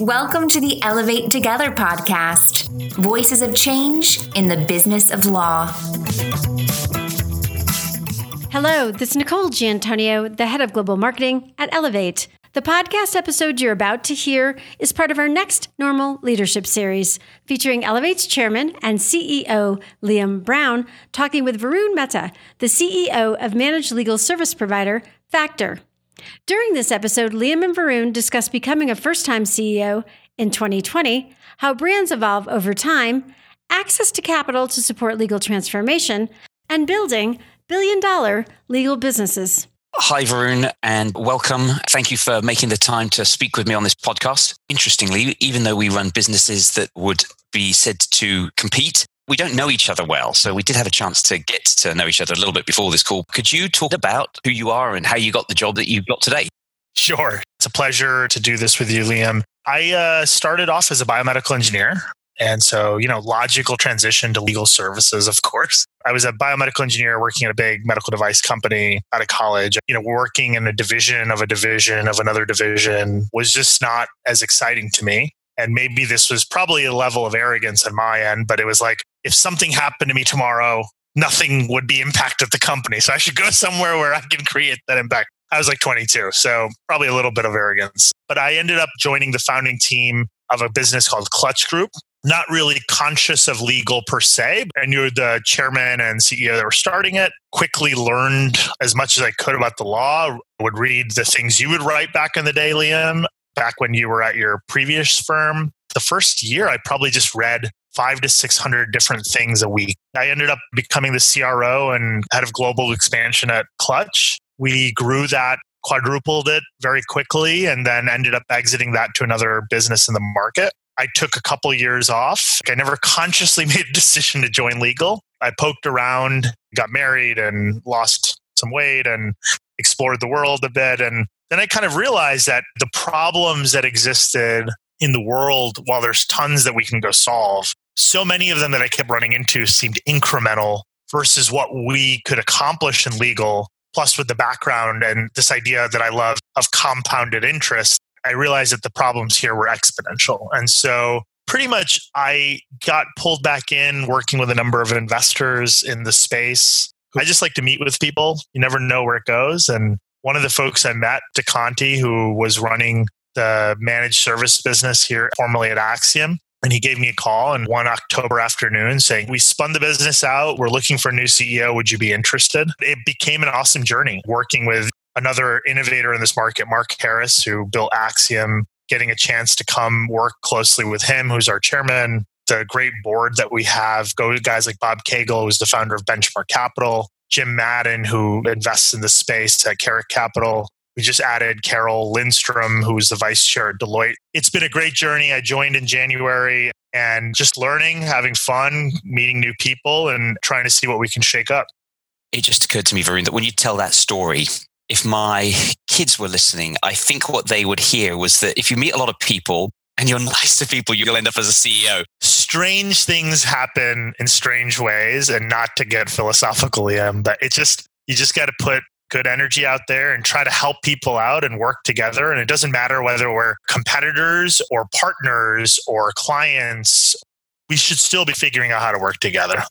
Welcome to the Elevate Together podcast Voices of Change in the Business of Law. Hello, this is Nicole Giantonio, the head of global marketing at Elevate. The podcast episode you're about to hear is part of our next Normal Leadership Series, featuring Elevate's chairman and CEO Liam Brown talking with Varun Mehta, the CEO of managed legal service provider Factor. During this episode, Liam and Varun discuss becoming a first time CEO in 2020, how brands evolve over time, access to capital to support legal transformation, and building billion dollar legal businesses. Hi, Varun, and welcome. Thank you for making the time to speak with me on this podcast. Interestingly, even though we run businesses that would be said to compete, we don't know each other well. So we did have a chance to get to know each other a little bit before this call. Could you talk about who you are and how you got the job that you got today? Sure. It's a pleasure to do this with you, Liam. I uh, started off as a biomedical engineer. And so, you know, logical transition to legal services, of course. I was a biomedical engineer working at a big medical device company out of college. You know, working in a division of a division of another division was just not as exciting to me. And maybe this was probably a level of arrogance on my end, but it was like, if something happened to me tomorrow, nothing would be impacted the company. So I should go somewhere where I can create that impact. I was like 22, so probably a little bit of arrogance. But I ended up joining the founding team of a business called Clutch Group. Not really conscious of legal per se. I knew the chairman and CEO that were starting it. Quickly learned as much as I could about the law. Would read the things you would write back in the day, Liam, back when you were at your previous firm. The first year, I probably just read five to 600 different things a week. I ended up becoming the CRO and head of global expansion at Clutch. We grew that, quadrupled it very quickly, and then ended up exiting that to another business in the market. I took a couple years off. I never consciously made a decision to join legal. I poked around, got married, and lost some weight and explored the world a bit. And then I kind of realized that the problems that existed in the world, while there's tons that we can go solve, so many of them that I kept running into seemed incremental versus what we could accomplish in legal. Plus, with the background and this idea that I love of compounded interest, I realized that the problems here were exponential. And so, pretty much, I got pulled back in working with a number of investors in the space. I just like to meet with people. You never know where it goes. And one of the folks I met, DeConti, who was running the managed service business here, formerly at Axiom, and he gave me a call in one October afternoon saying, We spun the business out. We're looking for a new CEO. Would you be interested? It became an awesome journey working with another innovator in this market, Mark Harris, who built Axiom, getting a chance to come work closely with him, who's our chairman. The great board that we have, go to guys like Bob Kagle, who's the founder of Benchmark Capital, Jim Madden, who invests in the space at Carrick Capital, we just added Carol Lindstrom, who's the vice chair at Deloitte. It's been a great journey. I joined in January and just learning, having fun, meeting new people, and trying to see what we can shake up. It just occurred to me, Varun, that when you tell that story, if my kids were listening, I think what they would hear was that if you meet a lot of people and you're nice to people, you'll end up as a CEO. Strange things happen in strange ways, and not to get philosophical, Liam, but it just, you just got to put good energy out there and try to help people out and work together. And it doesn't matter whether we're competitors or partners or clients, we should still be figuring out how to work together.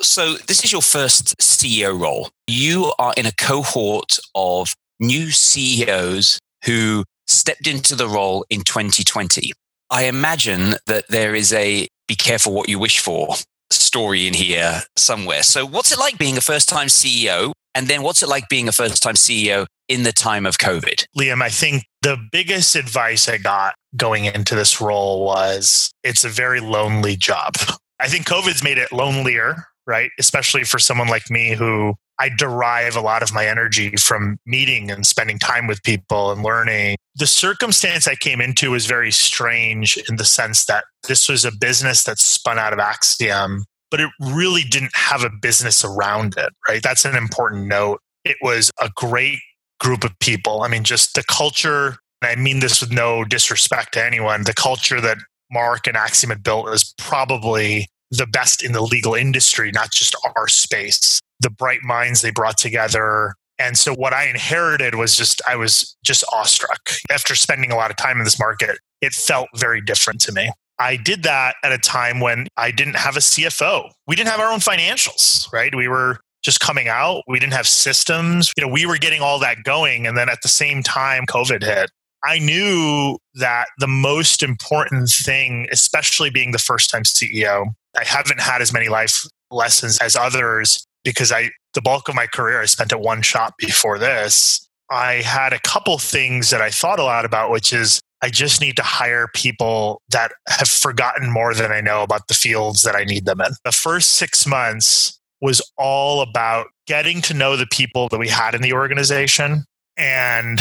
So, this is your first CEO role. You are in a cohort of new CEOs who stepped into the role in 2020. I imagine that there is a be careful what you wish for story in here somewhere. So, what's it like being a first time CEO? And then what's it like being a first time CEO in the time of COVID? Liam, I think the biggest advice I got going into this role was it's a very lonely job. I think COVID's made it lonelier, right? Especially for someone like me who I derive a lot of my energy from meeting and spending time with people and learning. The circumstance I came into was very strange in the sense that this was a business that spun out of Axiom but it really didn't have a business around it, right? That's an important note. It was a great group of people. I mean, just the culture, and I mean this with no disrespect to anyone, the culture that Mark and Axiom had built is probably the best in the legal industry, not just our space. The bright minds they brought together, And so what I inherited was just, I was just awestruck. After spending a lot of time in this market, it felt very different to me. I did that at a time when I didn't have a CFO. We didn't have our own financials, right? We were just coming out. We didn't have systems. You know, we were getting all that going. And then at the same time, COVID hit. I knew that the most important thing, especially being the first time CEO, I haven't had as many life lessons as others because I the bulk of my career I spent at one shop before this. I had a couple things that I thought a lot about, which is I just need to hire people that have forgotten more than I know about the fields that I need them in. The first six months was all about getting to know the people that we had in the organization and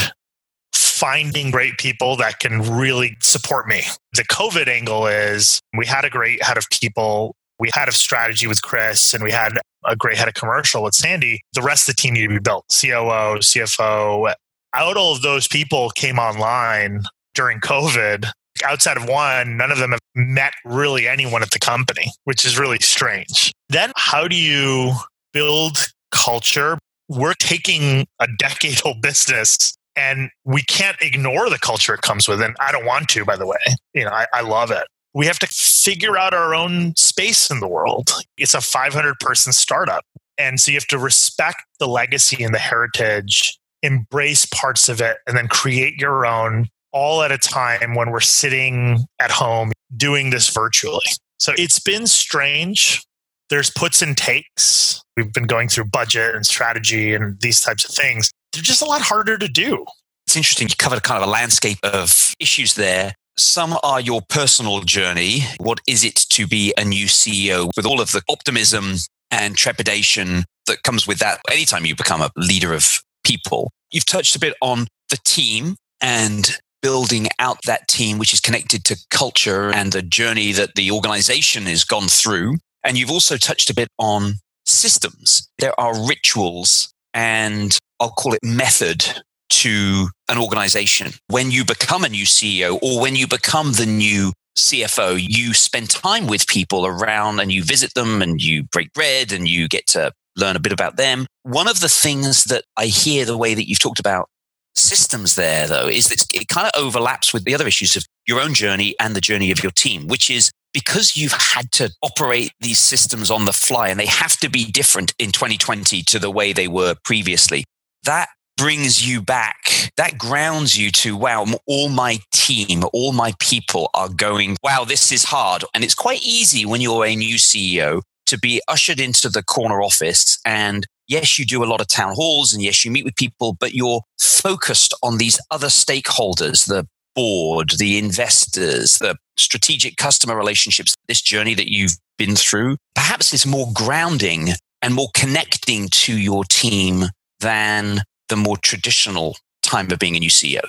finding great people that can really support me. The COVID angle is we had a great head of people. We had a strategy with Chris and we had a great head of commercial with Sandy. The rest of the team needed to be built COO, CFO. Out all of those people came online during COVID. Outside of one, none of them have met really anyone at the company, which is really strange. Then, how do you build culture? We're taking a decade old business and we can't ignore the culture it comes with. And I don't want to, by the way. You know, I, I love it. We have to figure out our own space in the world. It's a 500 person startup. And so you have to respect the legacy and the heritage, embrace parts of it, and then create your own all at a time when we're sitting at home doing this virtually. So it's been strange. There's puts and takes. We've been going through budget and strategy and these types of things they're just a lot harder to do. It's interesting. You covered kind of a landscape of issues there. Some are your personal journey. What is it to be a new CEO with all of the optimism and trepidation that comes with that anytime you become a leader of people? You've touched a bit on the team and building out that team, which is connected to culture and the journey that the organization has gone through. And you've also touched a bit on systems. There are rituals and I'll call it method to an organization. When you become a new CEO or when you become the new CFO, you spend time with people around and you visit them and you break bread and you get to learn a bit about them. One of the things that I hear the way that you've talked about systems there, though, is that it kind of overlaps with the other issues of your own journey and the journey of your team, which is because you've had to operate these systems on the fly and they have to be different in 2020 to the way they were previously that brings you back. That grounds you to, wow, all my team, all my people are going, wow, this is hard. And it's quite easy when you're a new CEO to be ushered into the corner office. And yes, you do a lot of town halls and yes, you meet with people, but you're focused on these other stakeholders, the board, the investors, the strategic customer relationships, this journey that you've been through. Perhaps is more grounding and more connecting to your team than the more traditional time of being a new CEO.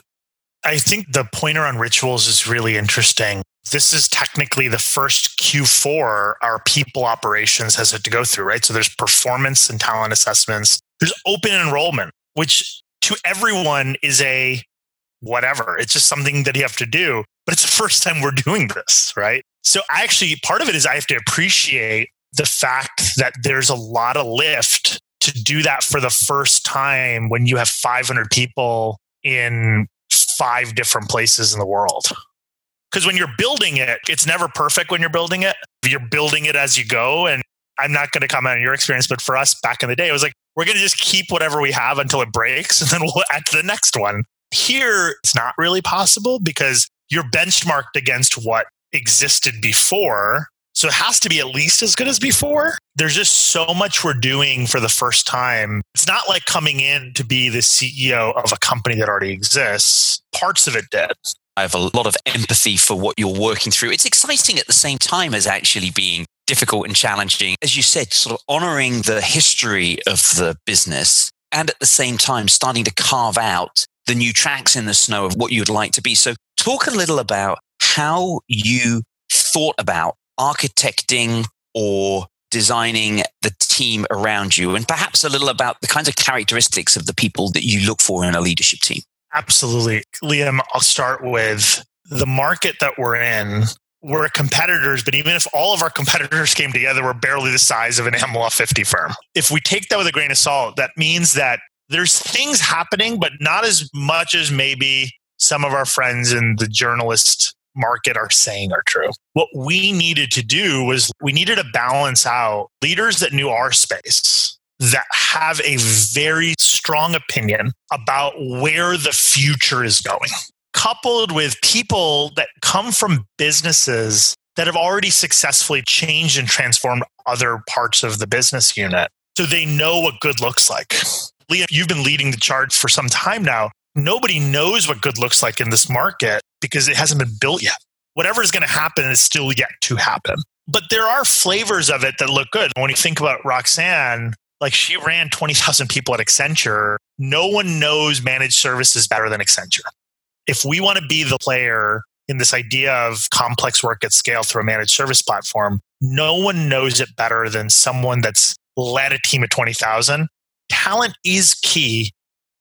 I think the pointer on rituals is really interesting. This is technically the first Q4 our people operations has had to go through, right? So there's performance and talent assessments. There's open enrollment, which to everyone is a whatever. It's just something that you have to do. But it's the first time we're doing this, right? So I actually, part of it is I have to appreciate the fact that there's a lot of lift to do that for the first time when you have 500 people in five different places in the world. Because when you're building it, it's never perfect when you're building it. You're building it as you go. And I'm not going to comment on your experience, but for us back in the day, it was like, we're going to just keep whatever we have until it breaks and then we'll add to the next one. Here, it's not really possible because you're benchmarked against what existed before. So it has to be at least as good as before. There's just so much we're doing for the first time. It's not like coming in to be the CEO of a company that already exists. Parts of it did. I have a lot of empathy for what you're working through. It's exciting at the same time as actually being difficult and challenging. As you said, sort of honoring the history of the business and at the same time starting to carve out the new tracks in the snow of what you'd like to be. So, talk a little about how you thought about architecting or designing the team around you and perhaps a little about the kinds of characteristics of the people that you look for in a leadership team. Absolutely. Liam, I'll start with the market that we're in. We're competitors, but even if all of our competitors came together, we're barely the size of an AmLaw 50 firm. If we take that with a grain of salt, that means that there's things happening, but not as much as maybe some of our friends in the journalist market are saying are true. What we needed to do was we needed to balance out leaders that knew our space that have a very strong opinion about where the future is going, coupled with people that come from businesses that have already successfully changed and transformed other parts of the business unit. So they know what good looks like. Leah, you've been leading the charge for some time now. Nobody knows what good looks like in this market because it hasn't been built yet. Whatever is going to happen is still yet to happen. But there are flavors of it that look good. When you think about Roxanne, like she ran 20,000 people at Accenture. No one knows managed services better than Accenture. If we want to be the player in this idea of complex work at scale through a managed service platform, no one knows it better than someone that's led a team of 20,000. Talent is key.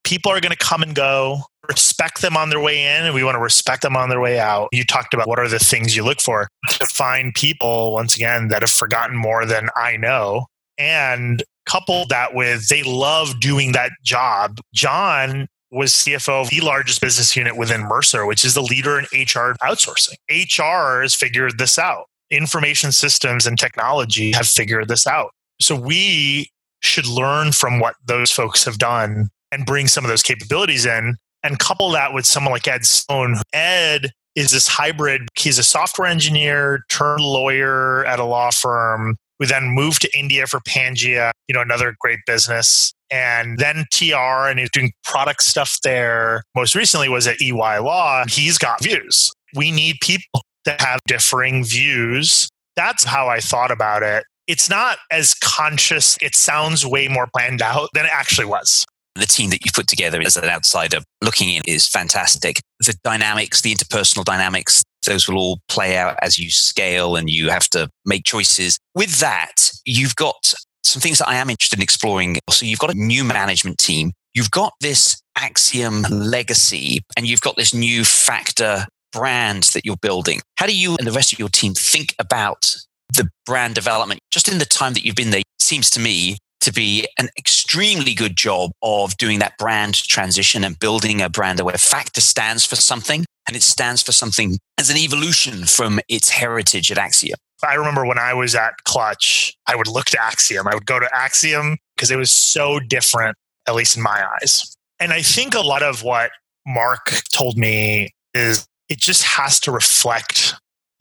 People are going to come and go. Respect them on their way in, and we want to respect them on their way out. You talked about what are the things you look for to find people, once again, that have forgotten more than I know. And couple that with they love doing that job. John was CFO of the largest business unit within Mercer, which is the leader in HR outsourcing. HR has figured this out. Information systems and technology have figured this out. So we should learn from what those folks have done and bring some of those capabilities in and couple that with someone like Ed Stone. Ed is this hybrid. He's a software engineer turned lawyer at a law firm who then moved to India for Pangea, you know, another great business. And then TR and he's doing product stuff there. Most recently was at EY Law. He's got views. We need people that have differing views. That's how I thought about it it's not as conscious. It sounds way more planned out than it actually was. The team that you put together as an outsider looking in is fantastic. The dynamics, the interpersonal dynamics, those will all play out as you scale and you have to make choices. With that, you've got some things that I am interested in exploring. So you've got a new management team. You've got this Axiom legacy and you've got this new factor brand that you're building. How do you and the rest of your team think about the brand development, just in the time that you've been there, seems to me to be an extremely good job of doing that brand transition and building a brand where Factor stands for something and it stands for something as an evolution from its heritage at Axiom. I remember when I was at Clutch, I would look to Axiom. I would go to Axiom because it was so different, at least in my eyes. And I think a lot of what Mark told me is it just has to reflect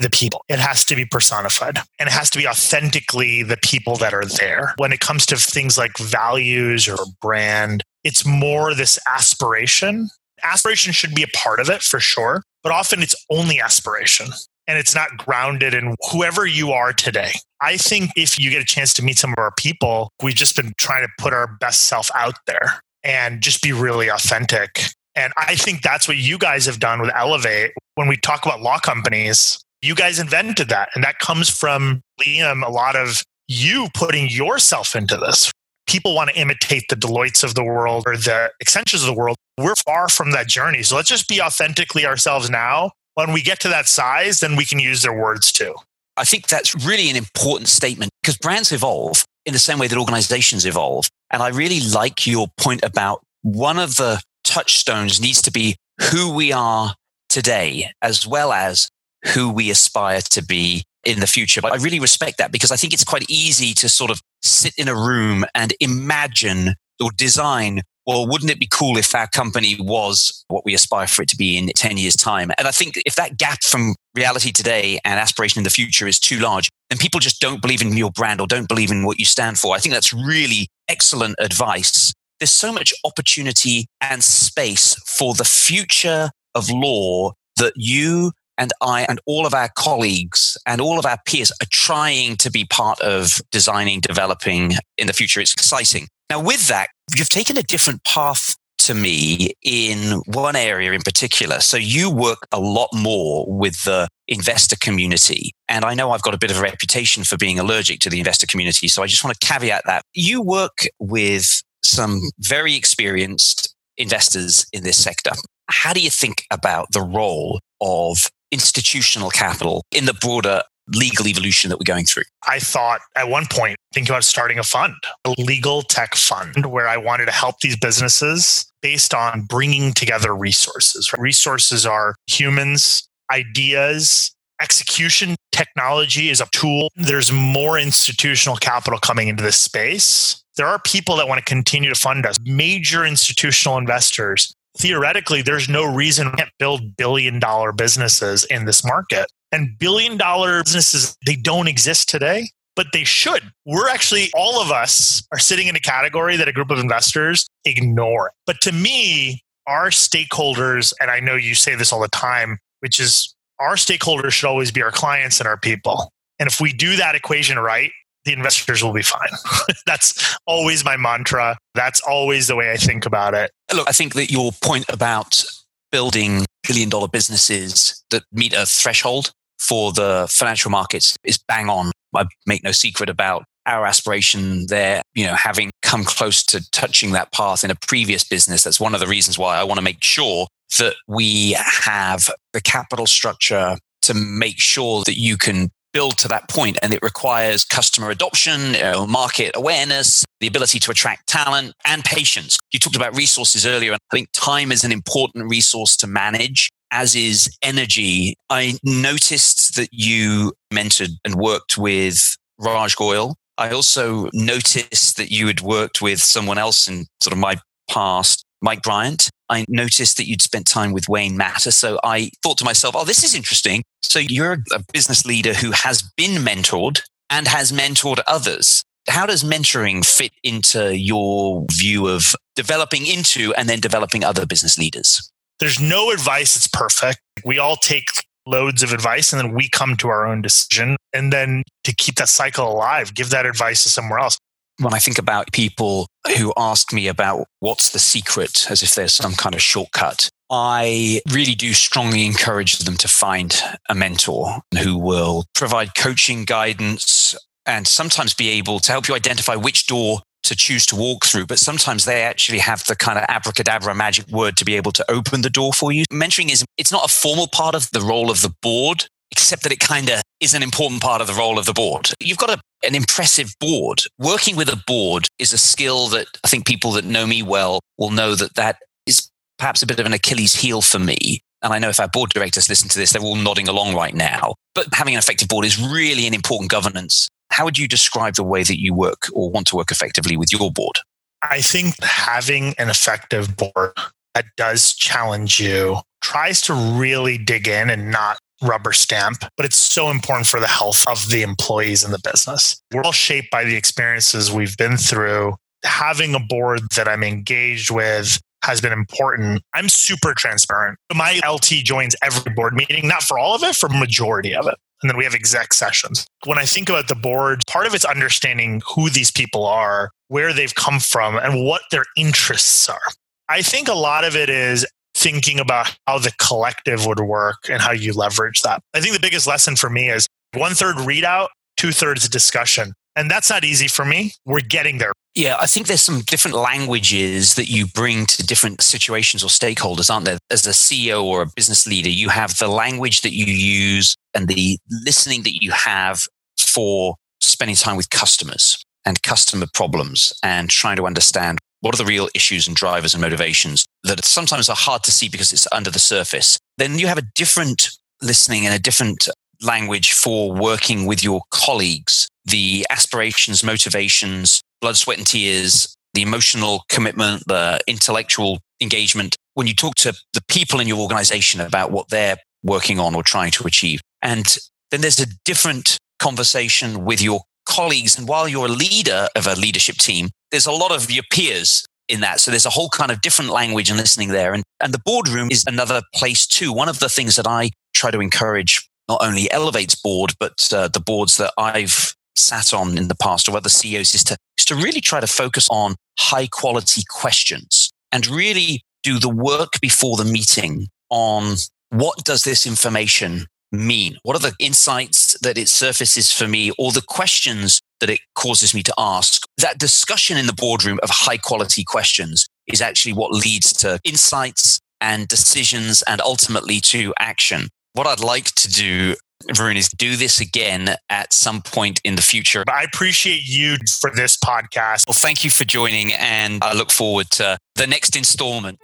the people. It has to be personified and it has to be authentically the people that are there. When it comes to things like values or brand, it's more this aspiration. Aspiration should be a part of it for sure, but often it's only aspiration and it's not grounded in whoever you are today. I think if you get a chance to meet some of our people, we've just been trying to put our best self out there and just be really authentic. And I think that's what you guys have done with Elevate. When we talk about law companies, you guys invented that. And that comes from Liam, a lot of you putting yourself into this. People want to imitate the Deloittes of the world or the Accentures of the world. We're far from that journey. So let's just be authentically ourselves now. When we get to that size, then we can use their words too. I think that's really an important statement because brands evolve in the same way that organizations evolve. And I really like your point about one of the touchstones needs to be who we are today, as well as who we aspire to be in the future. But I really respect that because I think it's quite easy to sort of sit in a room and imagine or design well, wouldn't it be cool if our company was what we aspire for it to be in 10 years' time? And I think if that gap from reality today and aspiration in the future is too large, then people just don't believe in your brand or don't believe in what you stand for. I think that's really excellent advice. There's so much opportunity and space for the future of law that you and I and all of our colleagues and all of our peers are trying to be part of designing, developing in the future. It's exciting. Now, with that, you've taken a different path to me in one area in particular. So you work a lot more with the investor community. And I know I've got a bit of a reputation for being allergic to the investor community. So I just want to caveat that. You work with some very experienced investors in this sector. How do you think about the role of institutional capital in the broader legal evolution that we're going through? I thought at one point thinking about starting a fund, a legal tech fund, where I wanted to help these businesses based on bringing together resources. Resources are humans, ideas, execution technology is a tool. There's more institutional capital coming into this space. There are people that want to continue to fund us, major institutional investors. Theoretically, there's no reason we can't build billion dollar businesses in this market. And billion dollar businesses, they don't exist today, but they should. We're actually, all of us are sitting in a category that a group of investors ignore. But to me, our stakeholders, and I know you say this all the time, which is our stakeholders should always be our clients and our people. And if we do that equation right, the investors will be fine. That's always my mantra. That's always the way I think about it. Look, I think that your point about building billion dollar businesses that meet a threshold for the financial markets is bang on. I make no secret about our aspiration there, you know, having come close to touching that path in a previous business. That's one of the reasons why I want to make sure that we have the capital structure to make sure that you can build to that point and it requires customer adoption you know, market awareness the ability to attract talent and patience. You talked about resources earlier and i think time is an important resource to manage as is energy. I noticed that you mentored and worked with raj goyal. I also noticed that you had worked with someone else in sort of my past Mike Bryant. I noticed that you'd spent time with Wayne Matter. So I thought to myself, oh, this is interesting. So you're a business leader who has been mentored and has mentored others. How does mentoring fit into your view of developing into and then developing other business leaders? There's no advice that's perfect. We all take loads of advice and then we come to our own decision. And then to keep that cycle alive, give that advice to somewhere else when I think about people who ask me about what's the secret, as if there's some kind of shortcut, I really do strongly encourage them to find a mentor who will provide coaching guidance and sometimes be able to help you identify which door to choose to walk through, but sometimes they actually have the kind of abracadabra magic word to be able to open the door for you. Mentoring is, it's not a formal part of the role of the board, except that it kind of is an important part of the role of the board. You've got a, an impressive board. Working with a board is a skill that I think people that know me well will know that that is perhaps a bit of an Achilles heel for me. And I know if our board directors listen to this, they're all nodding along right now. But having an effective board is really an important governance. How would you describe the way that you work or want to work effectively with your board? I think having an effective board that does challenge you tries to really dig in and not rubber stamp, but it's so important for the health of the employees in the business. We're all shaped by the experiences we've been through. Having a board that I'm engaged with has been important. I'm super transparent. My LT joins every board meeting, not for all of it, for majority of it. And then we have exec sessions. When I think about the board, part of it's understanding who these people are, where they've come from, and what their interests are. I think a lot of it is thinking about how the collective would work and how you leverage that. I think the biggest lesson for me is one third readout, two thirds discussion. And that's not easy for me. We're getting there. Yeah, I think there's some different languages that you bring to different situations or stakeholders, aren't there? As a CEO or a business leader, you have the language that you use and the listening that you have for spending time with customers and customer problems and trying to understand what are the real issues and drivers and motivations that sometimes are hard to see because it's under the surface? Then you have a different listening and a different language for working with your colleagues, the aspirations, motivations, blood, sweat, and tears, the emotional commitment, the intellectual engagement. When you talk to the people in your organization about what they're working on or trying to achieve. And then there's a different conversation with your colleagues. And while you're a leader of a leadership team, there's a lot of your peers in that. So there's a whole kind of different language and listening there. And, and the boardroom is another place too. One of the things that I try to encourage not only Elevate's board, but uh, the boards that I've sat on in the past or other CEOs is to, is to really try to focus on high quality questions and really do the work before the meeting on what does this information mean? What are the insights that it surfaces for me or the questions that it causes me to ask? That discussion in the boardroom of high quality questions is actually what leads to insights and decisions and ultimately to action. What I'd like to do Varun, is do this again at some point in the future. But I appreciate you for this podcast. Well, thank you for joining, and I look forward to the next installment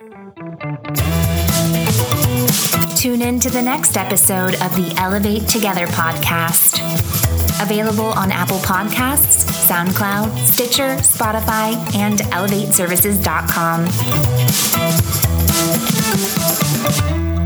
tune in to the next episode of the Elevate Together podcast. Available on Apple Podcasts, SoundCloud, Stitcher, Spotify, and ElevateServices.com.